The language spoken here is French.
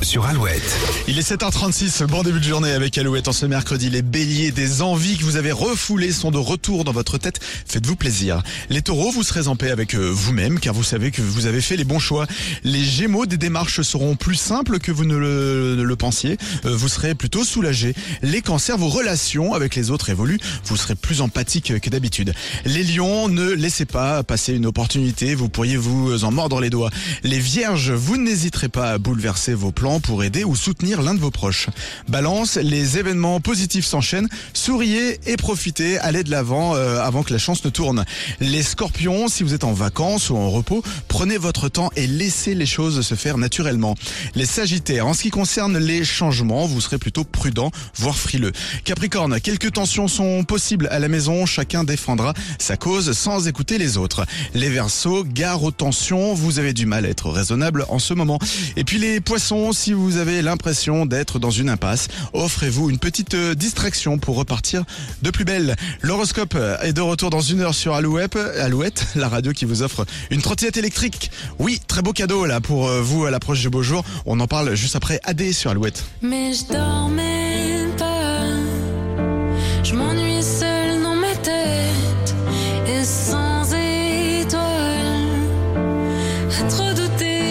Sur Alouette. Il est 7h36, bon début de journée avec Alouette en ce mercredi. Les béliers, des envies que vous avez refoulées sont de retour dans votre tête. Faites-vous plaisir. Les taureaux, vous serez en paix avec euh, vous-même car vous savez que vous avez fait les bons choix. Les gémeaux, des démarches seront plus simples que vous ne le, ne le pensiez. Euh, Vous serez plutôt soulagé. Les cancers, vos relations avec les autres évoluent. Vous serez plus empathique que d'habitude. Les lions, ne laissez pas passer une opportunité. Vous pourriez vous en mordre les doigts. Les vierges, vous n'hésiterez pas à bouleverser vos plans pour aider ou soutenir l'un de vos proches. Balance, les événements positifs s'enchaînent. Souriez et profitez. Allez de l'avant euh, avant que la chance ne tourne. Les scorpions, si vous êtes en vacances ou en repos, prenez votre temps et laissez les choses se faire naturellement. Les sagittaires, en ce qui concerne les changements, vous serez plutôt prudent, voire frileux. Capricorne, quelques tensions sont possibles à la maison. Chacun défendra sa cause sans écouter les autres. Les versos, gare aux tensions. Vous avez du mal à être raisonnable en ce moment. Et puis les poissons, si vous avez l'impression d'être dans une impasse, offrez-vous une petite euh, distraction pour repartir de plus belle. L'horoscope est de retour dans une heure sur Alouette, la radio qui vous offre une trottinette électrique. Oui, très beau cadeau là pour euh, vous à l'approche du beau jour. On en parle juste après AD sur Alouette. Mais je dormais